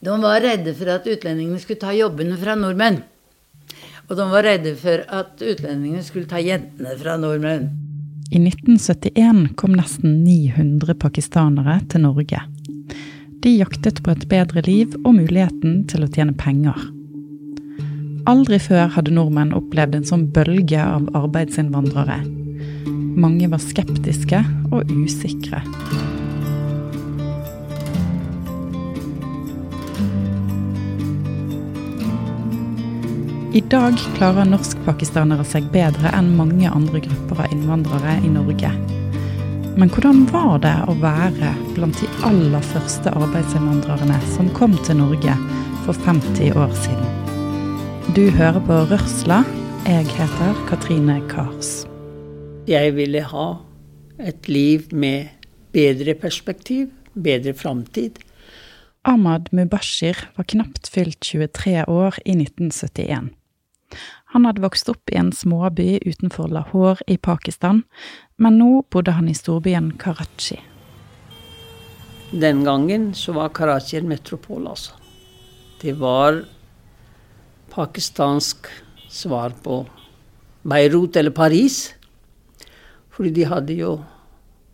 De var redde for at utlendingene skulle ta jobbene fra nordmenn. Og de var redde for at utlendingene skulle ta jentene fra nordmenn. I 1971 kom nesten 900 pakistanere til Norge. De jaktet på et bedre liv og muligheten til å tjene penger. Aldri før hadde nordmenn opplevd en sånn bølge av arbeidsinnvandrere. Mange var skeptiske og usikre. I dag klarer norskpakistanere seg bedre enn mange andre grupper av innvandrere i Norge. Men hvordan var det å være blant de aller første arbeidsinnvandrerne som kom til Norge for 50 år siden? Du hører på Rørsla. Jeg heter Katrine Kars. Jeg ville ha et liv med bedre perspektiv, bedre framtid. Ahmad Mubashir var knapt fylt 23 år i 1971. Han hadde vokst opp i en småby utenfor Lahore i Pakistan, men nå bodde han i storbyen Karachi. Den gangen så var Karachi en metropol, altså. Det var pakistansk svar på Beirut eller Paris. Fordi de hadde jo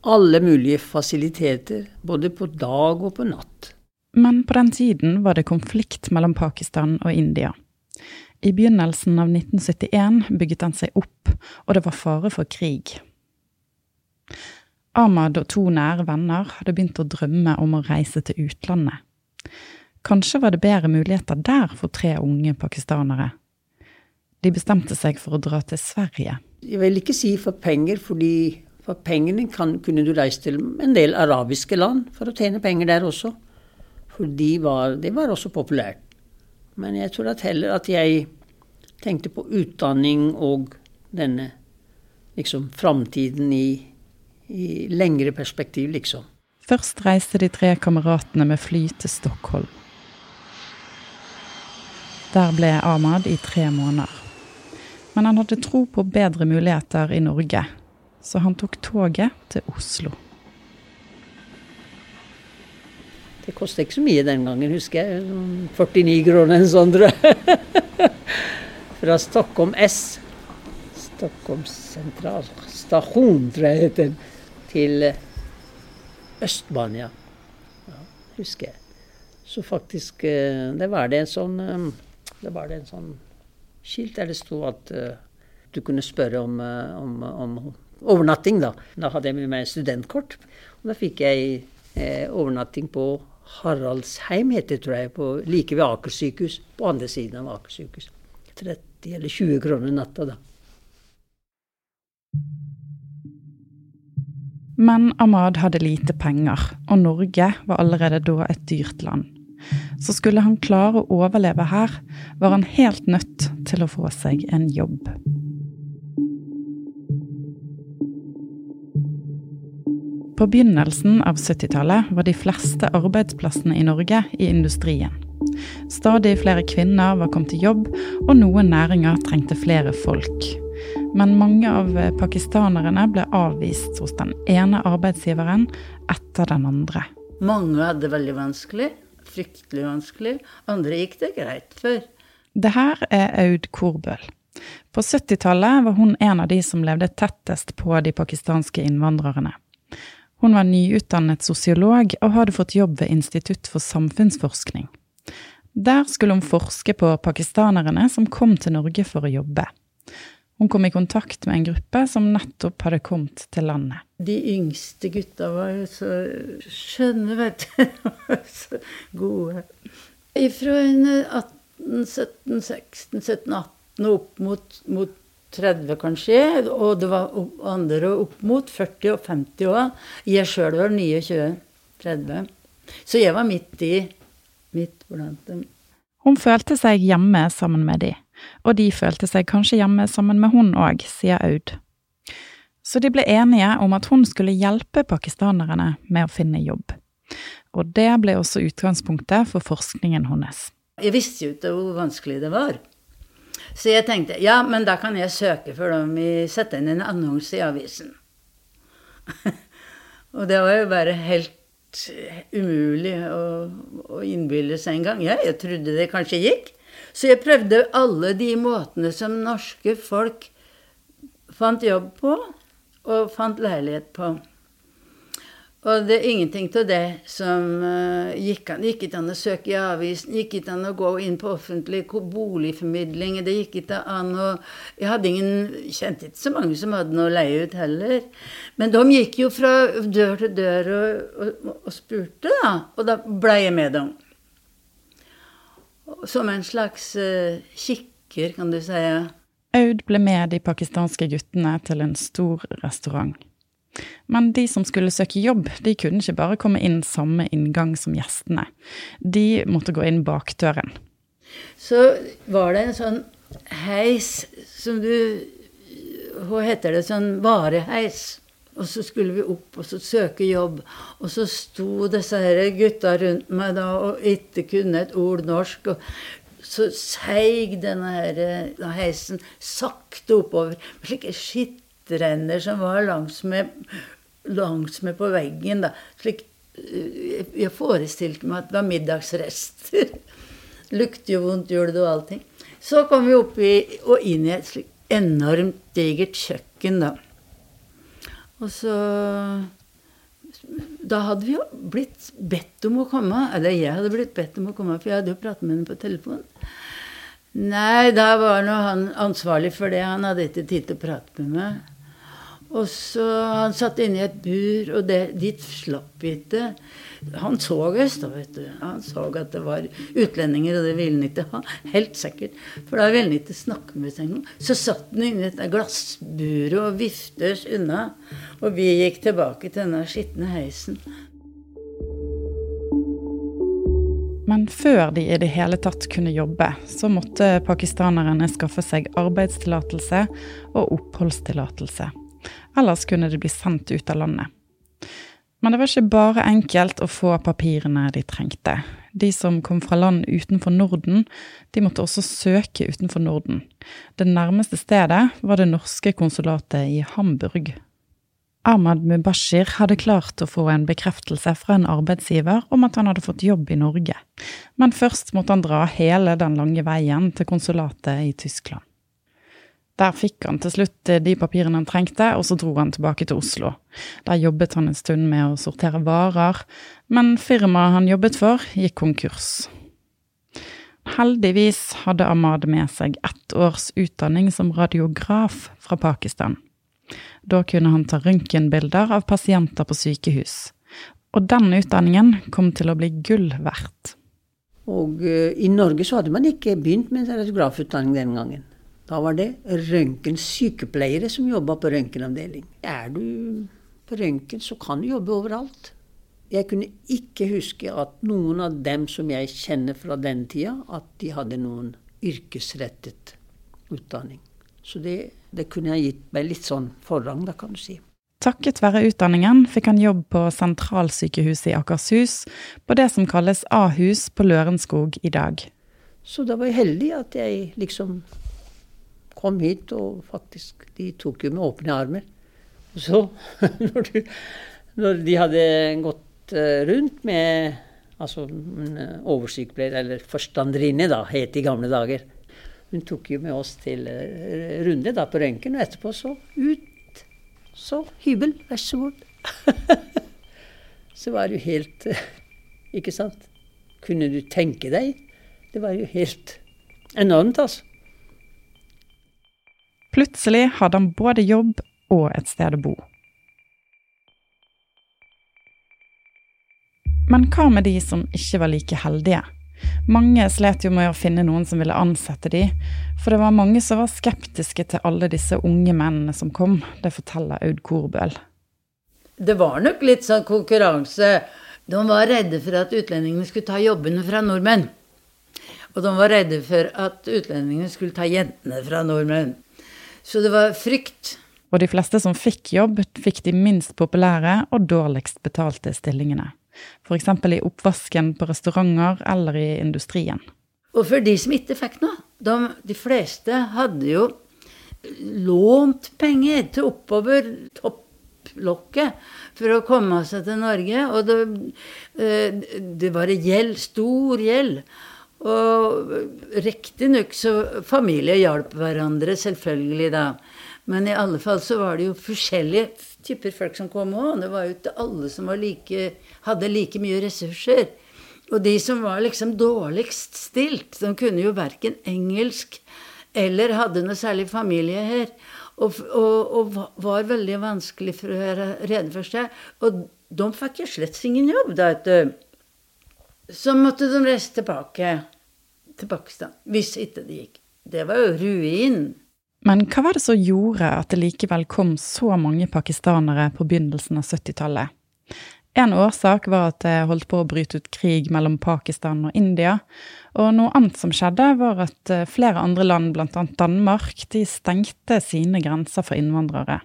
alle mulige fasiliteter, både på dag og på natt. Men på den tiden var det konflikt mellom Pakistan og India. I begynnelsen av 1971 bygget den seg opp, og det var fare for krig. Ahmad og to nære venner hadde begynt å drømme om å reise til utlandet. Kanskje var det bedre muligheter der for tre unge pakistanere. De bestemte seg for å dra til Sverige. Jeg vil ikke si for penger, fordi for pengene kan, kunne du reise til en del arabiske land for å tjene penger der også. For de var, det var også populært. Men jeg tror at heller at jeg tenkte på utdanning og denne liksom framtiden i, i lengre perspektiv, liksom. Først reiste de tre kameratene med fly til Stockholm. Der ble Ahmad i tre måneder. Men han hadde tro på bedre muligheter i Norge, så han tok toget til Oslo. Det kostet ikke så mye den gangen, husker jeg. 49 kroner en sånn, tror. Fra Stockholm S. Stockholm sentral stasjon, tror jeg heter. Til Østbania, ja. Husker jeg. Så faktisk eh, Det var det en sånn eh, Det var det en sånn skilt der det sto at du kunne spørre om, om, om, overnatting, da. Da hadde jeg med meg studentkort. Og da fikk jeg eh, overnatting på Haraldsheim heter det, tror jeg, på, like ved Aker sykehus. På andre siden av Aker sykehus. 30 eller 20 kroner natta, da. Men Ahmad hadde lite penger, og Norge var allerede da et dyrt land. Så skulle han klare å overleve her, var han helt nødt til å få seg en jobb. På begynnelsen av 70-tallet var de fleste arbeidsplassene i Norge i industrien. Stadig flere kvinner var kommet i jobb, og noen næringer trengte flere folk. Men mange av pakistanerne ble avvist hos den ene arbeidsgiveren etter den andre. Mange hadde det veldig vanskelig. Fryktelig vanskelig. Andre gikk det greit for. Det her er Aud Korbøl. På 70-tallet var hun en av de som levde tettest på de pakistanske innvandrerne. Hun var nyutdannet sosiolog og hadde fått jobb ved Institutt for samfunnsforskning. Der skulle hun forske på pakistanerne som kom til Norge for å jobbe. Hun kom i kontakt med en gruppe som nettopp hadde kommet til landet. De yngste gutta var jo så skjønne, vet du. så gode. Fra 18, 17, 16, 17, 18 og opp mot, mot 30 kanskje, og det var andre opp mot 40 og 50 òg. Jeg sjøl var 29-30. Så jeg var midt i midt blant dem. Hun følte seg hjemme sammen med de, og de følte seg kanskje hjemme sammen med hun òg, sier Aud. Så de ble enige om at hun skulle hjelpe pakistanerne med å finne jobb. Og det ble også utgangspunktet for forskningen hennes. Jeg visste jo ikke hvor vanskelig det var. Så jeg tenkte ja, men da kan jeg søke for dem i Sette inn en annonse i avisen. og det var jo bare helt helt umulig å, å innbille seg en gang. Ja, jeg trodde det kanskje gikk. Så jeg prøvde alle de måtene som norske folk fant jobb på, og fant leilighet på. Og det er ingenting av det som uh, gikk an. Gikk ikke an å søke i avisen, gikk ikke an å gå inn på offentlig boligformidling. Det gikk ikke an å Jeg hadde ingen Kjente ikke så mange som hadde noe å leie ut heller. Men de gikk jo fra dør til dør og, og, og spurte, da. Og da ble jeg med dem. Som en slags uh, kikker, kan du si. Aud ble med de pakistanske guttene til en stor restaurant. Men de som skulle søke jobb, de kunne ikke bare komme inn samme inngang som gjestene. De måtte gå inn bakdøren. Så var det en sånn heis som du Hva heter det? Sånn vareheis. Og så skulle vi opp og så søke jobb. Og så sto disse her gutta rundt meg da og ikke kunne et ord norsk. Og så seig denne her, heisen sakte oppover. Slike skitt renner som var langsmed langs med på veggen. da. Slik, eh, jeg forestilte meg at det var middagsrester. Lukter jo vondt, gjør det og allting. Så kom vi opp i, og inn i et slikt enormt digert kjøkken, da. Og så Da hadde vi jo blitt bedt om å komme. Eller jeg hadde blitt bedt om å komme, for jeg hadde jo pratet med henne på telefon. Nei, da var nå han ansvarlig for det. Han hadde ikke tid til å prate med meg. Og så Han satt inne i et bur, og det, dit slapp vi ikke. Han så oss, da, vet du. Han så at det var utlendinger, og det ville han ikke ha. Helt sikkert. For da ville han ikke snakke med oss engang. Så satt han inne i dette glassburet og viftet oss unna. Og vi gikk tilbake til denne skitne heisen. Men før de i det hele tatt kunne jobbe, så måtte pakistanerne skaffe seg arbeidstillatelse og oppholdstillatelse. Ellers kunne de bli sendt ut av landet. Men det var ikke bare enkelt å få papirene de trengte. De som kom fra land utenfor Norden, de måtte også søke utenfor Norden. Det nærmeste stedet var det norske konsulatet i Hamburg. Ahmad Mubashir hadde klart å få en bekreftelse fra en arbeidsgiver om at han hadde fått jobb i Norge, men først måtte han dra hele den lange veien til konsulatet i Tyskland. Der fikk han til slutt eh, de papirene han trengte, og så dro han tilbake til Oslo. Der jobbet han en stund med å sortere varer, men firmaet han jobbet for, gikk konkurs. Heldigvis hadde Ahmad med seg ett års utdanning som radiograf fra Pakistan. Da kunne han ta røntgenbilder av pasienter på sykehus. Og den utdanningen kom til å bli gull verdt. Og uh, i Norge så hadde man ikke begynt med radiografutdanning den gangen. Da var det røntgensykepleiere som jobba på røntgenavdeling. Er du på røntgen, så kan du jobbe overalt. Jeg kunne ikke huske at noen av dem som jeg kjenner fra den tida, at de hadde noen yrkesrettet utdanning. Så det, det kunne jeg gitt meg litt sånn forrang, da kan du si. Takket være utdanningen fikk han jobb på sentralsykehuset i Akershus, på det som kalles Ahus på Lørenskog i dag. Så da var jeg heldig at jeg liksom kom hit, og faktisk De tok jo med åpne armer. Og så, når, du, når de hadde gått eh, rundt med altså en eh, oversykepleier, eller forstanderinne, da, het i gamle dager. Hun tok jo med oss til eh, runde da på røntgen, og etterpå så ut. Så hybel, vær så god. så var det jo helt Ikke sant? Kunne du tenke deg? Det var jo helt enormt, altså. Plutselig hadde han både jobb og et sted å bo. Men hva med de som ikke var like heldige? Mange slet jo med å finne noen som ville ansette de, for det var mange som var skeptiske til alle disse unge mennene som kom. Det forteller Aud Korbøl. Det var nok litt sånn konkurranse. De var redde for at utlendingene skulle ta jobbene fra nordmenn. Og de var redde for at utlendingene skulle ta jentene fra nordmenn. Så det var frykt. Og de fleste som fikk jobb, fikk de minst populære og dårligst betalte stillingene. F.eks. i oppvasken på restauranter eller i industrien. Og for de som ikke fikk noe, de, de fleste hadde jo lånt penger til oppover topplokket for å komme seg til Norge. Og det, eh, det var gjeld, stor gjeld. Og riktignok så Familie hjalp hverandre, selvfølgelig da. Men i alle fall så var det jo forskjellige typer folk som kom òg. Det var jo ikke alle som like, hadde like mye ressurser. Og de som var liksom dårligst stilt, de kunne jo verken engelsk eller hadde noe særlig familie her. Og, og, og, var veldig vanskelig for å gjøre rede for seg. Og de fikk jo slett ingen jobb, da, vet du. Så måtte de reise tilbake til Pakistan. Hvis ikke det gikk. Det var jo ruin. Men hva var det som gjorde at det likevel kom så mange pakistanere på begynnelsen av 70-tallet? En årsak var at det holdt på å bryte ut krig mellom Pakistan og India. Og noe annet som skjedde, var at eh, flere andre land, bl.a. Danmark, de stengte sine grenser for innvandrere.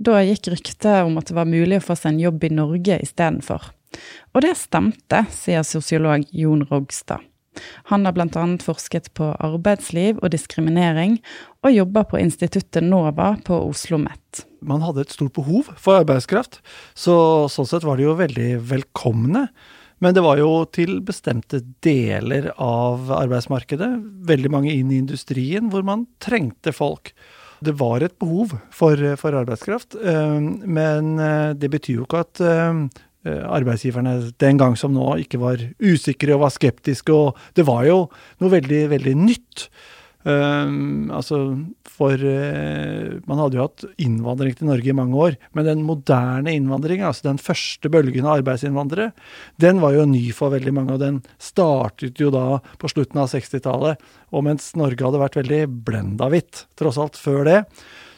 Da gikk ryktet om at det var mulig å få seg en jobb i Norge istedenfor. Og det stemte, sier sosiolog Jon Rogstad. Han har bl.a. forsket på arbeidsliv og diskriminering, og jobber på instituttet NOVA på Oslo OsloMet. Man hadde et stort behov for arbeidskraft, så sånn sett var de jo veldig velkomne. Men det var jo til bestemte deler av arbeidsmarkedet, veldig mange inn i industrien, hvor man trengte folk. Det var et behov for, for arbeidskraft, eh, men eh, det betyr jo ikke at eh, arbeidsgiverne den gang som nå ikke var usikre og var skeptiske. Og det var jo noe veldig, veldig nytt. Um, altså for uh, Man hadde jo hatt innvandring til Norge i mange år, men den moderne innvandringen, altså den første bølgen av arbeidsinnvandrere, den var jo ny for veldig mange, og den startet jo da på slutten av 60-tallet. Og mens Norge hadde vært veldig blenda hvitt, tross alt, før det,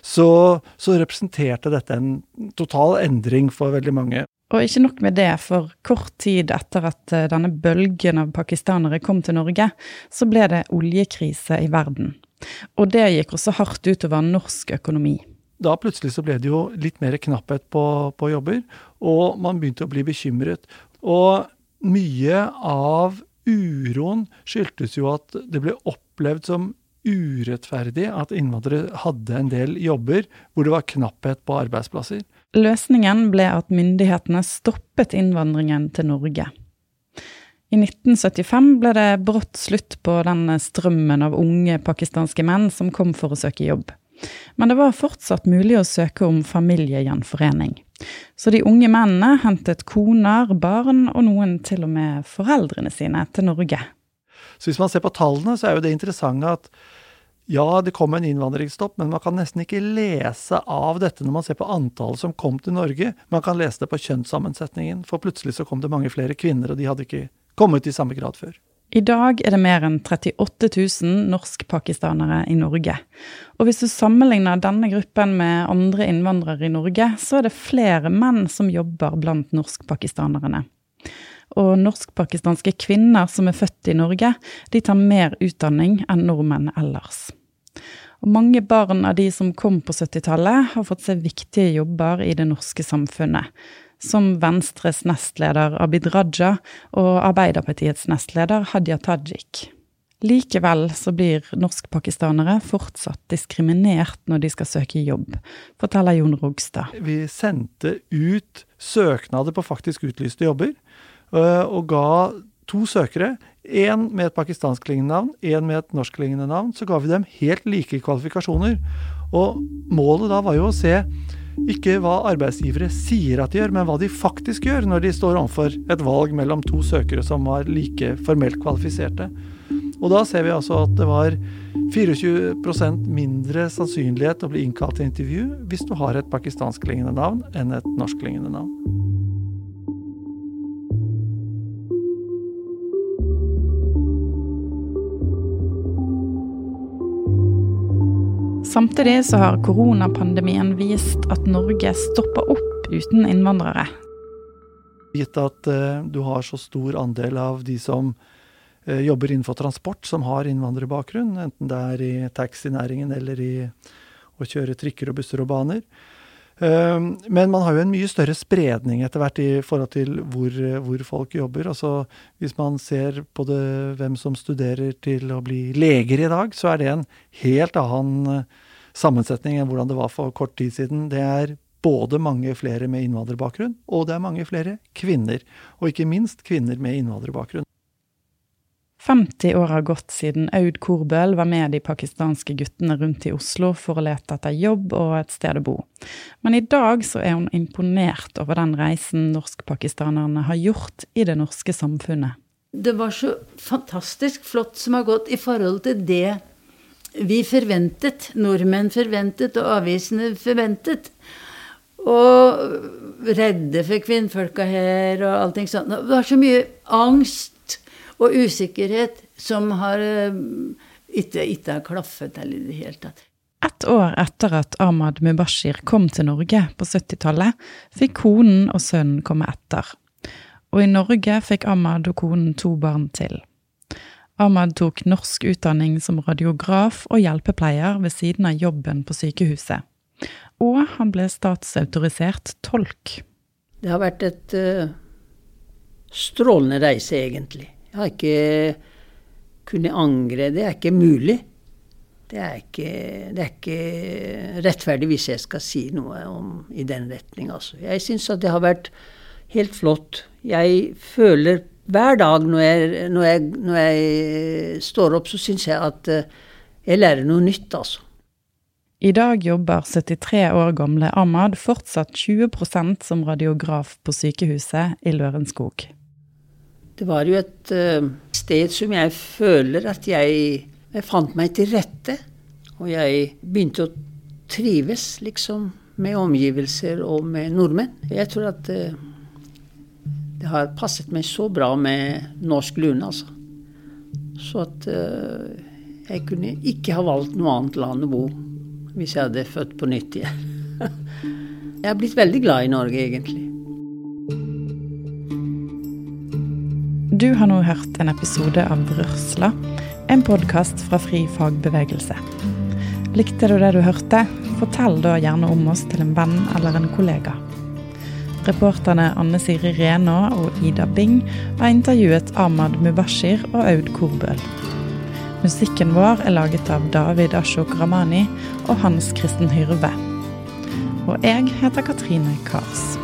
så, så representerte dette en total endring for veldig mange. Og ikke nok med det, for kort tid etter at eh, denne bølgen av pakistanere kom til Norge, så ble det oljekrise i verden. Og det gikk også hardt utover norsk økonomi. Da plutselig så ble det jo litt mer knapphet på, på jobber, og man begynte å bli bekymret. Og mye av uroen skyldtes jo at det ble opplevd som urettferdig at innvandrere hadde en del jobber hvor det var knapphet på arbeidsplasser. Løsningen ble at myndighetene stoppet innvandringen til Norge. I 1975 ble det brått slutt på den strømmen av unge pakistanske menn som kom for å søke jobb. Men det var fortsatt mulig å søke om familiegjenforening. Så de unge mennene hentet koner, barn og noen til og med foreldrene sine til Norge. Så hvis man ser på tallene, så er jo det interessante at ja, det kom en innvandringsstopp, men man kan nesten ikke lese av dette når man ser på antallet som kom til Norge. Man kan lese det på kjønnssammensetningen, for plutselig så kom det mange flere kvinner, og de hadde ikke kommet i samme grad før. I dag er det mer enn 38 000 norskpakistanere i Norge. Og hvis du sammenligner denne gruppen med andre innvandrere i Norge, så er det flere menn som jobber blant norskpakistanerne. Og norskpakistanske kvinner som er født i Norge, de tar mer utdanning enn nordmenn ellers. Og mange barn av de som kom på 70-tallet, har fått seg viktige jobber i det norske samfunnet. Som Venstres nestleder Abid Raja og Arbeiderpartiets nestleder Hadia Tajik. Likevel så blir norskpakistanere fortsatt diskriminert når de skal søke jobb, forteller Jon Rogstad. Vi sendte ut søknader på faktisk utlyste jobber. Eh, og ga to søkere, én med et pakistansk klingende navn, én med et norsk klingende navn, så ga vi dem helt like kvalifikasjoner. Og målet da var jo å se ikke hva arbeidsgivere sier at de gjør, men hva de faktisk gjør når de står overfor et valg mellom to søkere som var like formelt kvalifiserte. Og da ser vi altså at det var 24% mindre sannsynlighet å bli innkalt til intervju hvis du har et pakistansk-lignende navn enn et norsk-lignende navn. Samtidig så har koronapandemien vist at Norge stopper opp uten innvandrere. Gitt at uh, du har så stor andel av de som uh, jobber innenfor transport, som har innvandrerbakgrunn, enten det er i taxinæringen eller i å kjøre trikker og busser og baner, men man har jo en mye større spredning etter hvert i forhold til hvor, hvor folk jobber. Altså Hvis man ser på det, hvem som studerer til å bli leger i dag, så er det en helt annen eh, sammensetning enn hvordan det var for kort tid siden. Det er både mange flere med innvandrerbakgrunn, og det er mange flere kvinner. Og ikke minst kvinner med innvandrerbakgrunn. 50 år har gått siden Aud Korbøl var med de pakistanske guttene rundt i Oslo for å lete etter jobb og et sted å bo. Men i dag så er hun imponert over den reisen norskpakistanerne har gjort i det norske samfunnet. Det var så fantastisk flott som har gått i forhold til det vi forventet. Nordmenn forventet, og avisene forventet. Og redde for kvinnfolka her og allting sånt. Det var så mye angst og usikkerhet som har eh, ikke, ikke har klaffet eller i det hele tatt. Ett år etter at Ahmad Mubashir kom til Norge på 70-tallet, fikk konen og sønnen komme etter. Og i Norge fikk Ahmad og konen to barn til. Ahmad tok norsk utdanning som radiograf og hjelpepleier ved siden av jobben på sykehuset. Og han ble statsautorisert tolk. Det har vært et uh, strålende reise, egentlig. Jeg har ikke kunnet angre. Det er ikke mulig. Det er ikke, det er ikke rettferdig hvis jeg skal si noe om, i den retning. Altså. Jeg syns at det har vært helt flott. Jeg føler hver dag når jeg, når jeg, når jeg står opp, så syns jeg at eh, jeg lærer noe nytt, altså. I dag jobber 73 år gamle Ahmad fortsatt 20% som radiograf på sykehuset i Lørenskog. Det var jo et uh, sted som jeg føler at jeg, jeg fant meg til rette. Og jeg begynte å trives, liksom, med omgivelser og med nordmenn. Jeg tror at uh, det har passet meg så bra med norsk lune, altså. Så at uh, jeg kunne ikke ha valgt noe annet land å bo hvis jeg hadde født på nytt igjen. jeg har blitt veldig glad i Norge, egentlig. Du har nå hørt en episode av Rørsla, en podkast fra Fri fagbevegelse. Likte du det du hørte? Fortell da gjerne om oss til en venn eller en kollega. Reporterne Anne Siri Renå og Ida Bing har intervjuet Ahmad Mubashir og Aud Korbøl. Musikken vår er laget av David Ashok Ramani og Hans Kristen Hyrve. Og jeg heter Katrine Kars.